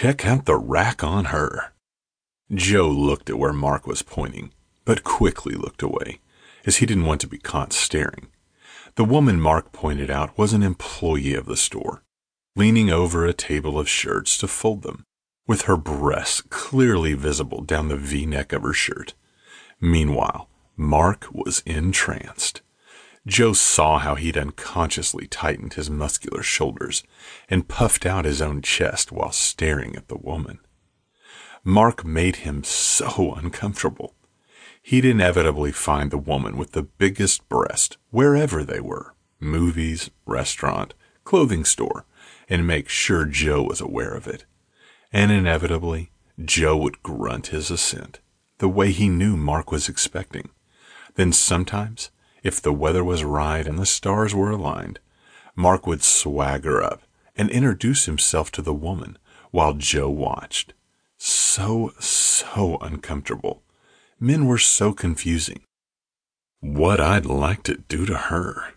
check out the rack on her. Joe looked at where Mark was pointing, but quickly looked away, as he didn't want to be caught staring. The woman Mark pointed out was an employee of the store, leaning over a table of shirts to fold them, with her breasts clearly visible down the v neck of her shirt. Meanwhile, Mark was entranced. Joe saw how he'd unconsciously tightened his muscular shoulders and puffed out his own chest while staring at the woman. Mark made him so uncomfortable. He'd inevitably find the woman with the biggest breast wherever they were movies, restaurant, clothing store and make sure Joe was aware of it. And inevitably, Joe would grunt his assent, the way he knew Mark was expecting. Then sometimes if the weather was right and the stars were aligned, Mark would swagger up and introduce himself to the woman while Joe watched. So, so uncomfortable. Men were so confusing. What I'd like to do to her.